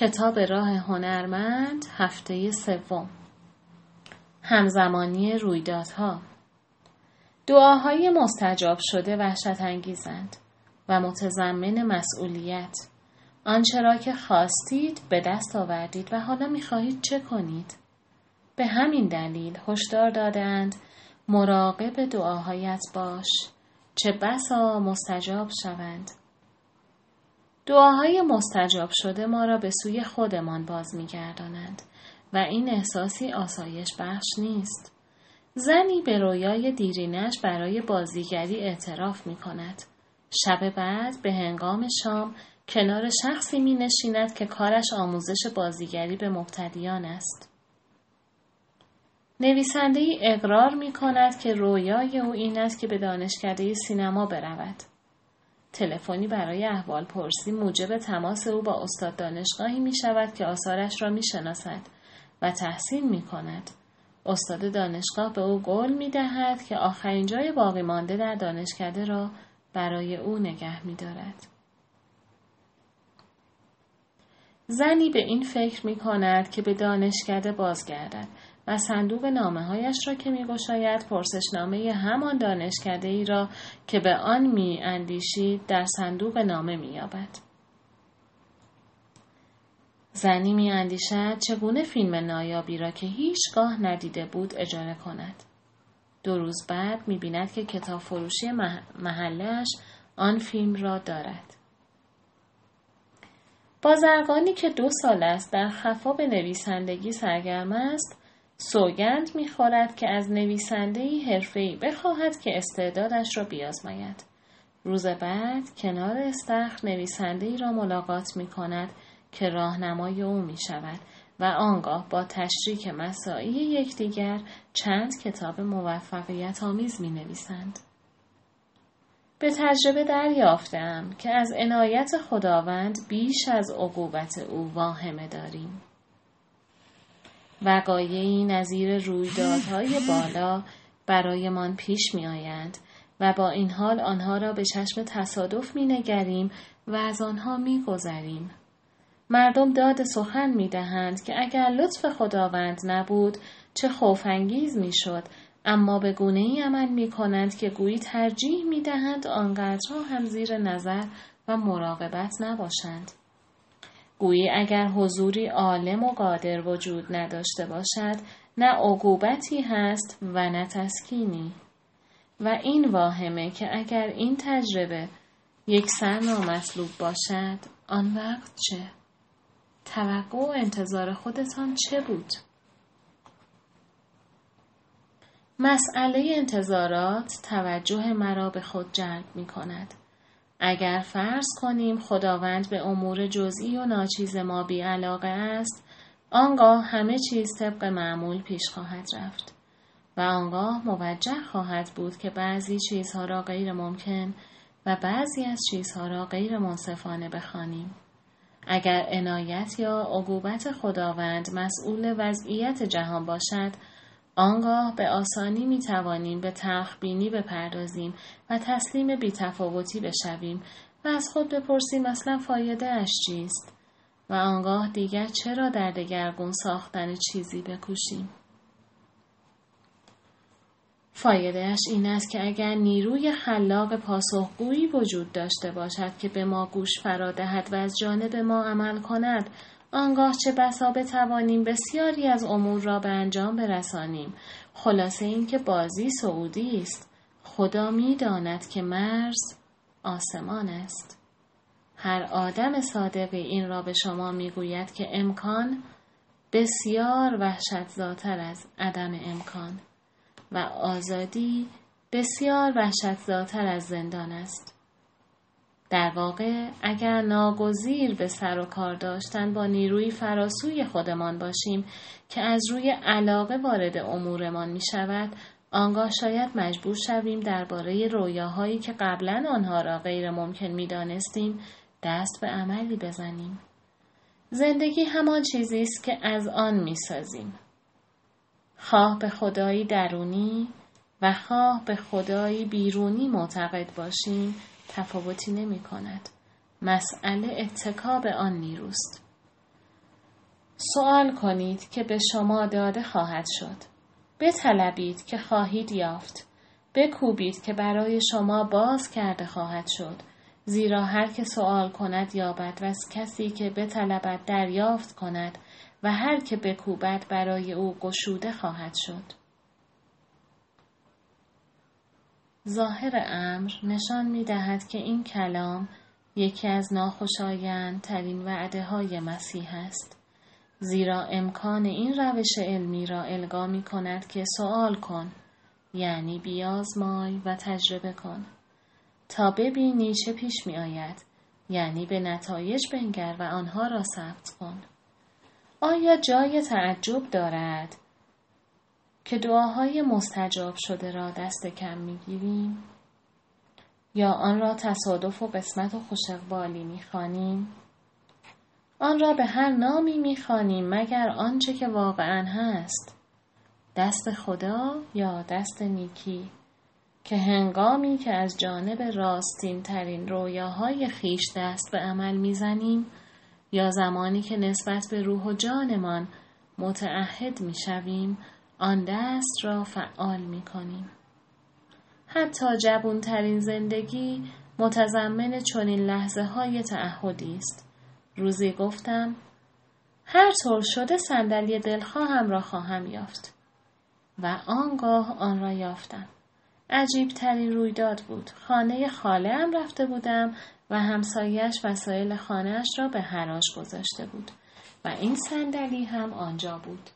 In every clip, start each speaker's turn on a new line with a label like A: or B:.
A: کتاب راه هنرمند هفته سوم. همزمانی رویدادها. دعاهای مستجاب شده وحشت انگیزند و متضمن مسئولیت. آنچه را که خواستید به دست آوردید و حالا می‌خواهید چه کنید؟ به همین دلیل هشدار دادند مراقب دعاهایت باش چه بسا مستجاب شوند. دعاهای مستجاب شده ما را به سوی خودمان باز میگردانند و این احساسی آسایش بخش نیست. زنی به رویای دیرینش برای بازیگری اعتراف می کند. شب بعد به هنگام شام کنار شخصی می نشیند که کارش آموزش بازیگری به مبتدیان است. نویسنده ای اقرار می کند که رویای او این است که به دانشکده سینما برود. تلفنی برای احوال پرسی موجب تماس او با استاد دانشگاهی می شود که آثارش را می شناسد و تحسین می کند. استاد دانشگاه به او قول می دهد که آخرین جای باقی مانده در دانشکده را برای او نگه می دارد. زنی به این فکر می کند که به دانشکده بازگردد و صندوق نامه هایش را که می گوشاید پرسشنامه همان دانشکده ای را که به آن می اندیشید در صندوق نامه می یابد. زنی می اندیشد چگونه فیلم نایابی را که هیچگاه ندیده بود اجاره کند. دو روز بعد می بیند که کتاب فروشی محلش آن فیلم را دارد. بازرگانی که دو سال است در خفا به نویسندگی سرگرم است سوگند می‌خورد که از نویسندهای حرفهای بخواهد که استعدادش را بیازماید روز بعد کنار استخر نویسنده را ملاقات می کند که راهنمای او می شود و آنگاه با تشریک مساعی یکدیگر چند کتاب موفقیت آمیز می نویسند. به تجربه دریافتم که از عنایت خداوند بیش از عقوبت او واهمه داریم. وقایعی نظیر رویدادهای بالا برایمان پیش می آیند و با این حال آنها را به چشم تصادف می نگریم و از آنها می گذریم. مردم داد سخن می دهند که اگر لطف خداوند نبود چه خوفانگیز می شد اما به گونه ای عمل می کنند که گویی ترجیح می دهند آنقدرها هم زیر نظر و مراقبت نباشند. گویی اگر حضوری عالم و قادر وجود نداشته باشد نه عقوبتی هست و نه تسکینی و این واهمه که اگر این تجربه یک سر نامطلوب باشد آن وقت چه؟ توقع و انتظار خودتان چه بود؟ مسئله انتظارات توجه مرا به خود جلب می کند. اگر فرض کنیم خداوند به امور جزئی و ناچیز ما بی علاقه است آنگاه همه چیز طبق معمول پیش خواهد رفت و آنگاه موجه خواهد بود که بعضی چیزها را غیر ممکن و بعضی از چیزها را غیر منصفانه بخوانیم. اگر عنایت یا عقوبت خداوند مسئول وضعیت جهان باشد آنگاه به آسانی می توانیم به تخبینی بپردازیم و تسلیم بیتفاوتی بشویم و از خود بپرسیم اصلا فایده اش چیست و آنگاه دیگر چرا در دگرگون ساختن چیزی بکوشیم. فایدهش این است که اگر نیروی خلاق پاسخگویی وجود داشته باشد که به ما گوش فرا دهد و از جانب ما عمل کند آنگاه چه بسا بتوانیم بسیاری از امور را به انجام برسانیم. خلاصه اینکه بازی سعودی است. خدا می‌داند که مرز آسمان است. هر آدم صادقی این را به شما می‌گوید که امکان بسیار وحشتزاتر از عدم امکان و آزادی بسیار وحشتزاتر از زندان است. در واقع اگر ناگزیر به سر و کار داشتن با نیروی فراسوی خودمان باشیم که از روی علاقه وارد امورمان می شود آنگاه شاید مجبور شویم درباره رویاهایی که قبلا آنها را غیر ممکن می دانستیم دست به عملی بزنیم. زندگی همان چیزی است که از آن می سازیم. خواه به خدایی درونی و خواه به خدایی بیرونی معتقد باشیم تفاوتی نمی کند. مسئله اتکا به آن نیروست. سوال کنید که به شما داده خواهد شد. بطلبید که خواهید یافت. بکوبید که برای شما باز کرده خواهد شد. زیرا هر که سوال کند یابد و از کسی که بطلبد دریافت کند و هر که بکوبد برای او گشوده خواهد شد. ظاهر امر نشان می دهد که این کلام یکی از ناخوشایند ترین وعده های مسیح است. زیرا امکان این روش علمی را الگا می کند که سوال کن یعنی بیازمای و تجربه کن. تا ببینی چه پیش می آید یعنی به نتایج بنگر و آنها را ثبت کن. آیا جای تعجب دارد؟ که دعاهای مستجاب شده را دست کم می گیریم؟ یا آن را تصادف و قسمت و خوش اقبالی می خانیم؟ آن را به هر نامی می‌خوانیم مگر آنچه که واقعا هست دست خدا یا دست نیکی که هنگامی که از جانب راستین ترین رویاهای خیش دست به عمل می‌زنیم یا زمانی که نسبت به روح و جانمان متعهد می‌شویم آن دست را فعال می‌کنیم. حتی جبونترین زندگی متضمن چنین لحظه های تعهدی است. روزی گفتم هر طور شده صندلی دلخواهم را خواهم یافت. و آنگاه آن را یافتم. عجیب ترین رویداد بود. خانه خاله هم رفته بودم و همسایش وسایل خانهاش را به حراج گذاشته بود و این صندلی هم آنجا بود.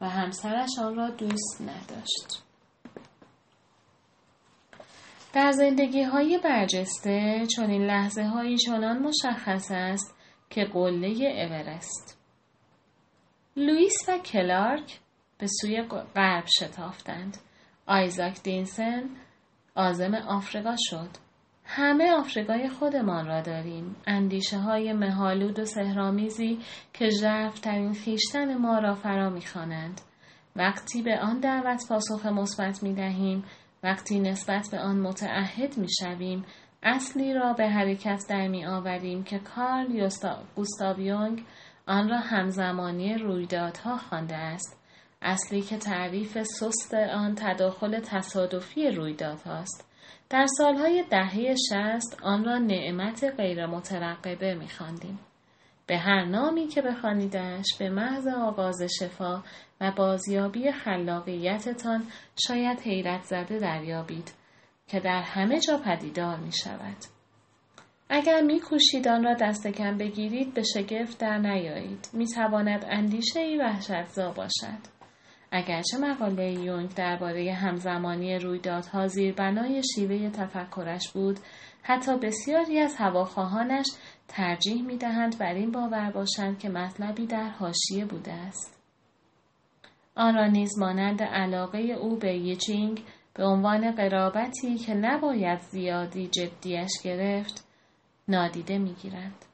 A: و همسرش آن را دوست نداشت. در زندگی های برجسته چون این لحظه هایی چنان مشخص است که قله اورست. لوئیس و کلارک به سوی غرب شتافتند. آیزاک دینسن آزم آفریقا شد. همه آفریقای خودمان را داریم. اندیشه های مهالود و سهرامیزی که ترین خیشتن ما را فرا می‌خوانند. وقتی به آن دعوت پاسخ مثبت می دهیم وقتی نسبت به آن متعهد می شویم اصلی را به حرکت در می آوریم که کارل گوستاو یونگ آن را همزمانی رویدادها خوانده است. اصلی که تعریف سست آن تداخل تصادفی رویدادهاست. در سالهای دهه شست آن را نعمت غیر مترقبه می خواندیم. به هر نامی که بخوانیدش به محض آغاز شفا و بازیابی خلاقیتتان شاید حیرت زده دریابید که در همه جا پدیدار می شود. اگر می کوشید آن را دست کم بگیرید به شگفت در نیایید. می تواند اندیشه ای وحشتزا باشد. اگرچه مقاله یونگ درباره همزمانی رویدادها زیربنای شیوه تفکرش بود حتی بسیاری از هواخواهانش ترجیح می دهند بر این باور باشند که مطلبی در حاشیه بوده است. آن را نیز مانند علاقه او به یچینگ به عنوان قرابتی که نباید زیادی جدیش گرفت نادیده می‌گیرند.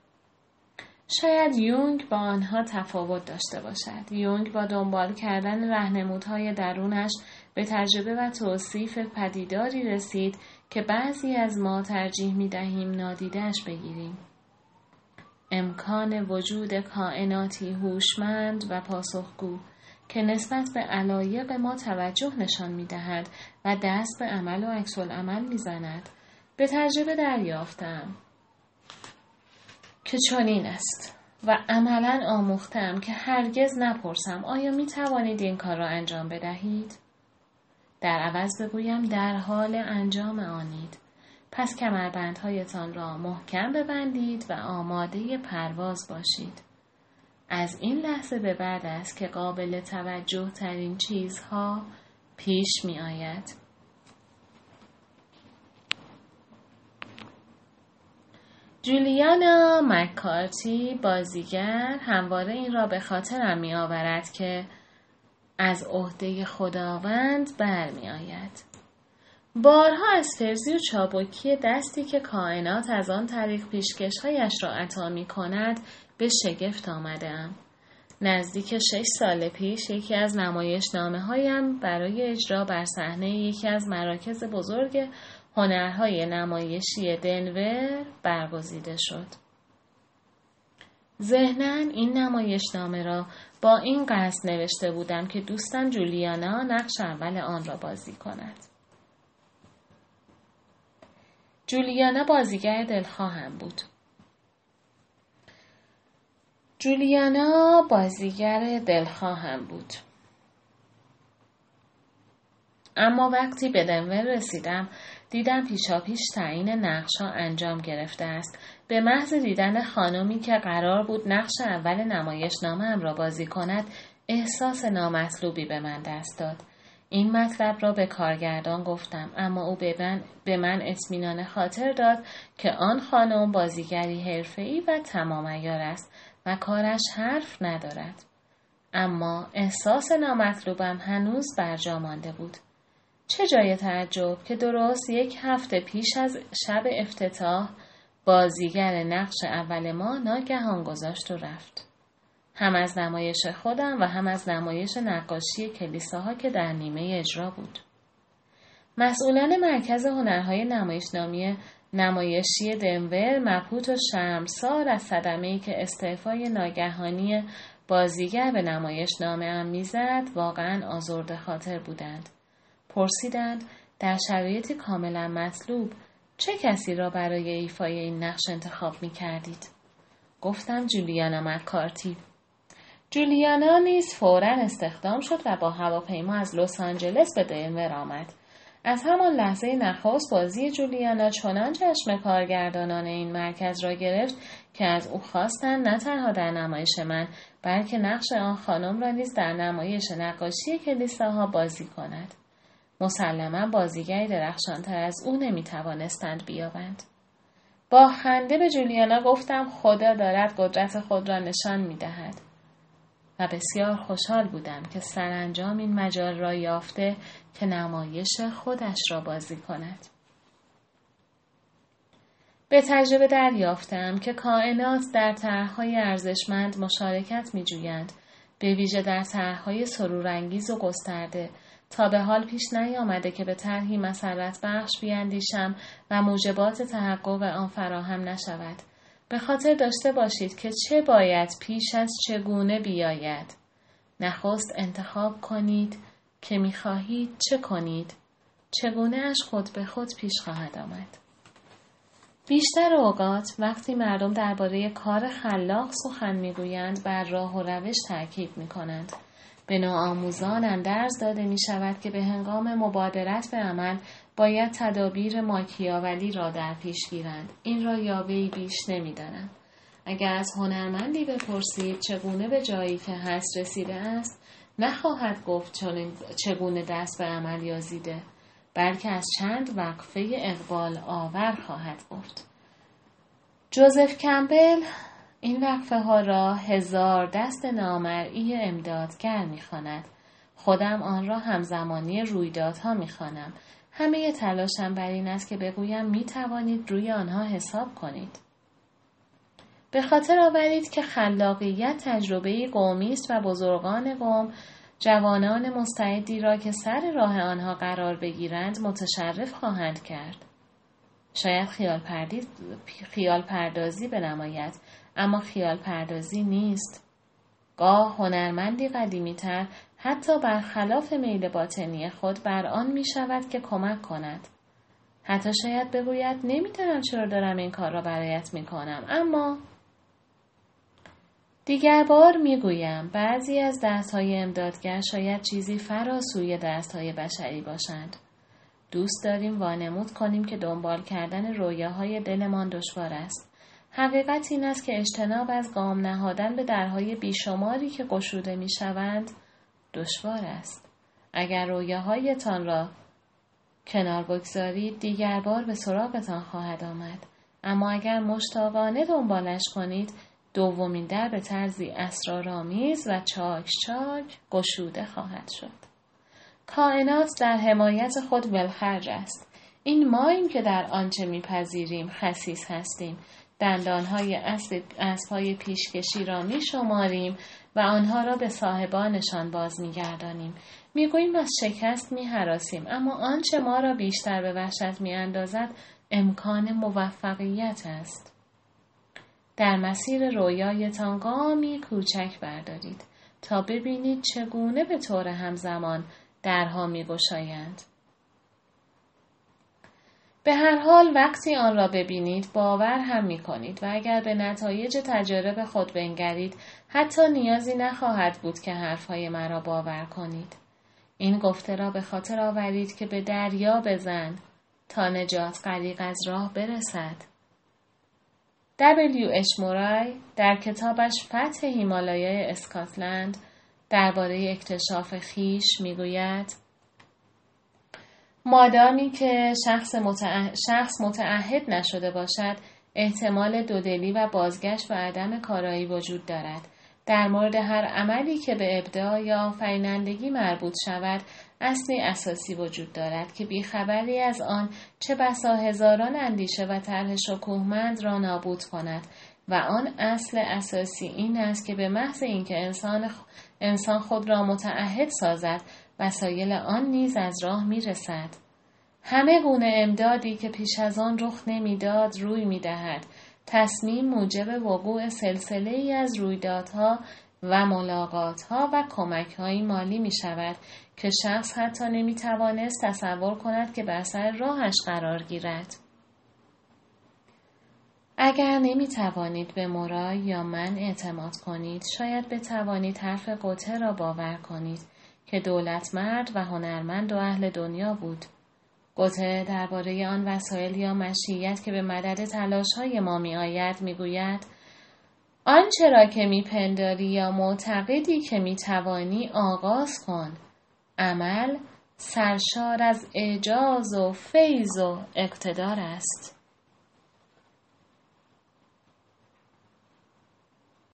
A: شاید یونگ با آنها تفاوت داشته باشد. یونگ با دنبال کردن رهنمودهای درونش به تجربه و توصیف پدیداری رسید که بعضی از ما ترجیح می دهیم نادیدش بگیریم. امکان وجود کائناتی هوشمند و پاسخگو که نسبت به علایق ما توجه نشان می دهد و دست به عمل و عکس عمل می زند. به تجربه دریافتم که چنین است و عملا آموختم که هرگز نپرسم آیا می توانید این کار را انجام بدهید؟ در عوض بگویم در حال انجام آنید. پس کمربندهایتان را محکم ببندید و آماده پرواز باشید. از این لحظه به بعد است که قابل توجه ترین چیزها پیش می آید. جولیانا مکارتی بازیگر همواره این را به خاطرم می آورد که از عهده خداوند برمی آید. بارها از فرزی و چابکی دستی که کائنات از آن طریق پیشکشهایش را عطا می کند به شگفت آمدم. نزدیک شش سال پیش یکی از نمایش نامه هایم برای اجرا بر صحنه یکی از مراکز بزرگ هنرهای نمایشی دنور برگزیده شد. ذهنا این نمایش نامه را با این قصد نوشته بودم که دوستم جولیانا نقش اول آن را بازی کند. جولیانا بازیگر دلخواهم بود. جولیانا بازیگر دلخواهم بود. اما وقتی به دنور رسیدم دیدم پیشاپیش تعیین نقشها انجام گرفته است. به محض دیدن خانمی که قرار بود نقش اول نمایش نامم را بازی کند احساس نامطلوبی به من دست داد. این مطلب را به کارگردان گفتم اما او به من, به من اطمینان خاطر داد که آن خانم بازیگری حرفه‌ای و تمام است و کارش حرف ندارد. اما احساس نامطلوبم هنوز برجا مانده بود. چه جای تعجب که درست یک هفته پیش از شب افتتاح بازیگر نقش اول ما ناگهان گذاشت و رفت. هم از نمایش خودم و هم از نمایش نقاشی کلیساها که در نیمه اجرا بود. مسئولان مرکز هنرهای نمایشنامی نمایشی دنور مبهوت و شرمسار از صدمه ای که استعفای ناگهانی بازیگر به نمایش نامه هم می‌زد واقعا آزرده خاطر بودند. پرسیدند در شرایطی کاملا مطلوب چه کسی را برای ایفای این نقش انتخاب می کردید؟ گفتم جولیانا مکارتی. جولیانا نیز فورا استخدام شد و با هواپیما از لس آنجلس به دنور آمد. از همان لحظه نخست بازی جولیانا چنان چشم کارگردانان این مرکز را گرفت که از او خواستند نه تنها در نمایش من بلکه نقش آن خانم را نیز در نمایش نقاشی کلیساها بازی کند مسلما بازیگری درخشانتر از او نمی توانستند بیابند. با خنده به جولیانا گفتم خدا دارد قدرت خود را نشان می دهد. و بسیار خوشحال بودم که سرانجام این مجال را یافته که نمایش خودش را بازی کند. به تجربه دریافتم که کائنات در طرحهای ارزشمند مشارکت می جویند به ویژه در طرحهای سرورانگیز و گسترده تا به حال پیش نیامده که به طرحی مسرت بخش بیاندیشم و موجبات تحقق آن فراهم نشود. به خاطر داشته باشید که چه باید پیش از چگونه بیاید. نخست انتخاب کنید که می‌خواهید چه کنید. چگونه اش خود به خود پیش خواهد آمد. بیشتر اوقات وقتی مردم درباره کار خلاق سخن می‌گویند بر راه و روش تاکید می کنند. به نوآموزان اندرز داده می شود که به هنگام مبادرت به عمل باید تدابیر ماکیاولی را در پیش گیرند. این را یاوهی بیش نمی‌دانم. اگر از هنرمندی بپرسید چگونه به جایی که هست رسیده است نخواهد گفت چگونه دست به عمل یازیده بلکه از چند وقفه اقبال آور خواهد گفت جوزف کمبل این وقفه ها را هزار دست نامرئی امدادگر می‌خواند. خودم آن را همزمانی رویدادها می‌خوانم. همه تلاشم بر این است که بگویم می توانید روی آنها حساب کنید. به خاطر آورید که خلاقیت تجربه قومی است و بزرگان قوم جوانان مستعدی را که سر راه آنها قرار بگیرند متشرف خواهند کرد. شاید خیال, خیال پردازی اما خیال پردازی نیست. گاه هنرمندی قدیمی تر حتی برخلاف میل باطنی خود بر آن می شود که کمک کند. حتی شاید بگوید نمی‌دانم چرا دارم این کار را برایت می کنم اما دیگر بار می گویم بعضی از دست های امدادگر شاید چیزی فراسوی دست های بشری باشند. دوست داریم وانمود کنیم که دنبال کردن رویاهای دلمان دشوار است. حقیقت این است که اجتناب از گام نهادن به درهای بیشماری که گشوده می شوند دشوار است. اگر رویاهایتان را کنار بگذارید دیگر بار به سراغتان خواهد آمد. اما اگر مشتاقانه دنبالش کنید دومین در به طرزی اسرارآمیز و چاک چاک گشوده خواهد شد. کائنات در حمایت خود ولخرج است. این ماییم که در آنچه میپذیریم خسیس هستیم دندانهای اسبهای پیشکشی را می شماریم و آنها را به صاحبانشان باز می گردانیم. می گوییم از شکست می حراسیم اما آنچه ما را بیشتر به وحشت می اندازد امکان موفقیت است. در مسیر رویایتان گامی کوچک بردارید. تا ببینید چگونه به طور همزمان درها می گشایند. به هر حال وقتی آن را ببینید باور هم می کنید و اگر به نتایج تجارب خود بنگرید حتی نیازی نخواهد بود که حرفهای مرا باور کنید. این گفته را به خاطر آورید که به دریا بزن تا نجات غریق از راه برسد. دبلیو اش مورای در کتابش فتح هیمالایای اسکاتلند درباره اکتشاف خیش می‌گوید مادامی که شخص, متعهد, شخص متعهد نشده باشد احتمال دودلی و بازگشت و عدم کارایی وجود دارد. در مورد هر عملی که به ابداع یا آفرینندگی مربوط شود اصلی اساسی وجود دارد که بیخبری از آن چه بسا هزاران اندیشه و طرح شکوهمند را نابود کند و آن اصل اساسی این است که به محض اینکه انسان, انسان خود را متعهد سازد وسایل آن نیز از راه می رسد. همه گونه امدادی که پیش از آن رخ نمی‌داد روی می دهد. تصمیم موجب وقوع سلسله ای از رویدادها و ملاقاتها و کمک های مالی می شود که شخص حتی نمی توانست تصور کند که بر سر راهش قرار گیرد. اگر نمی توانید به مورای یا من اعتماد کنید شاید بتوانید حرف قطه را باور کنید که دولت مرد و هنرمند و اهل دنیا بود. گوته درباره آن وسایل یا مشیت که به مدد تلاش های ما می آید می گوید آنچه را که می پنداری یا معتقدی که می توانی آغاز کن. عمل سرشار از اعجاز و فیض و اقتدار است.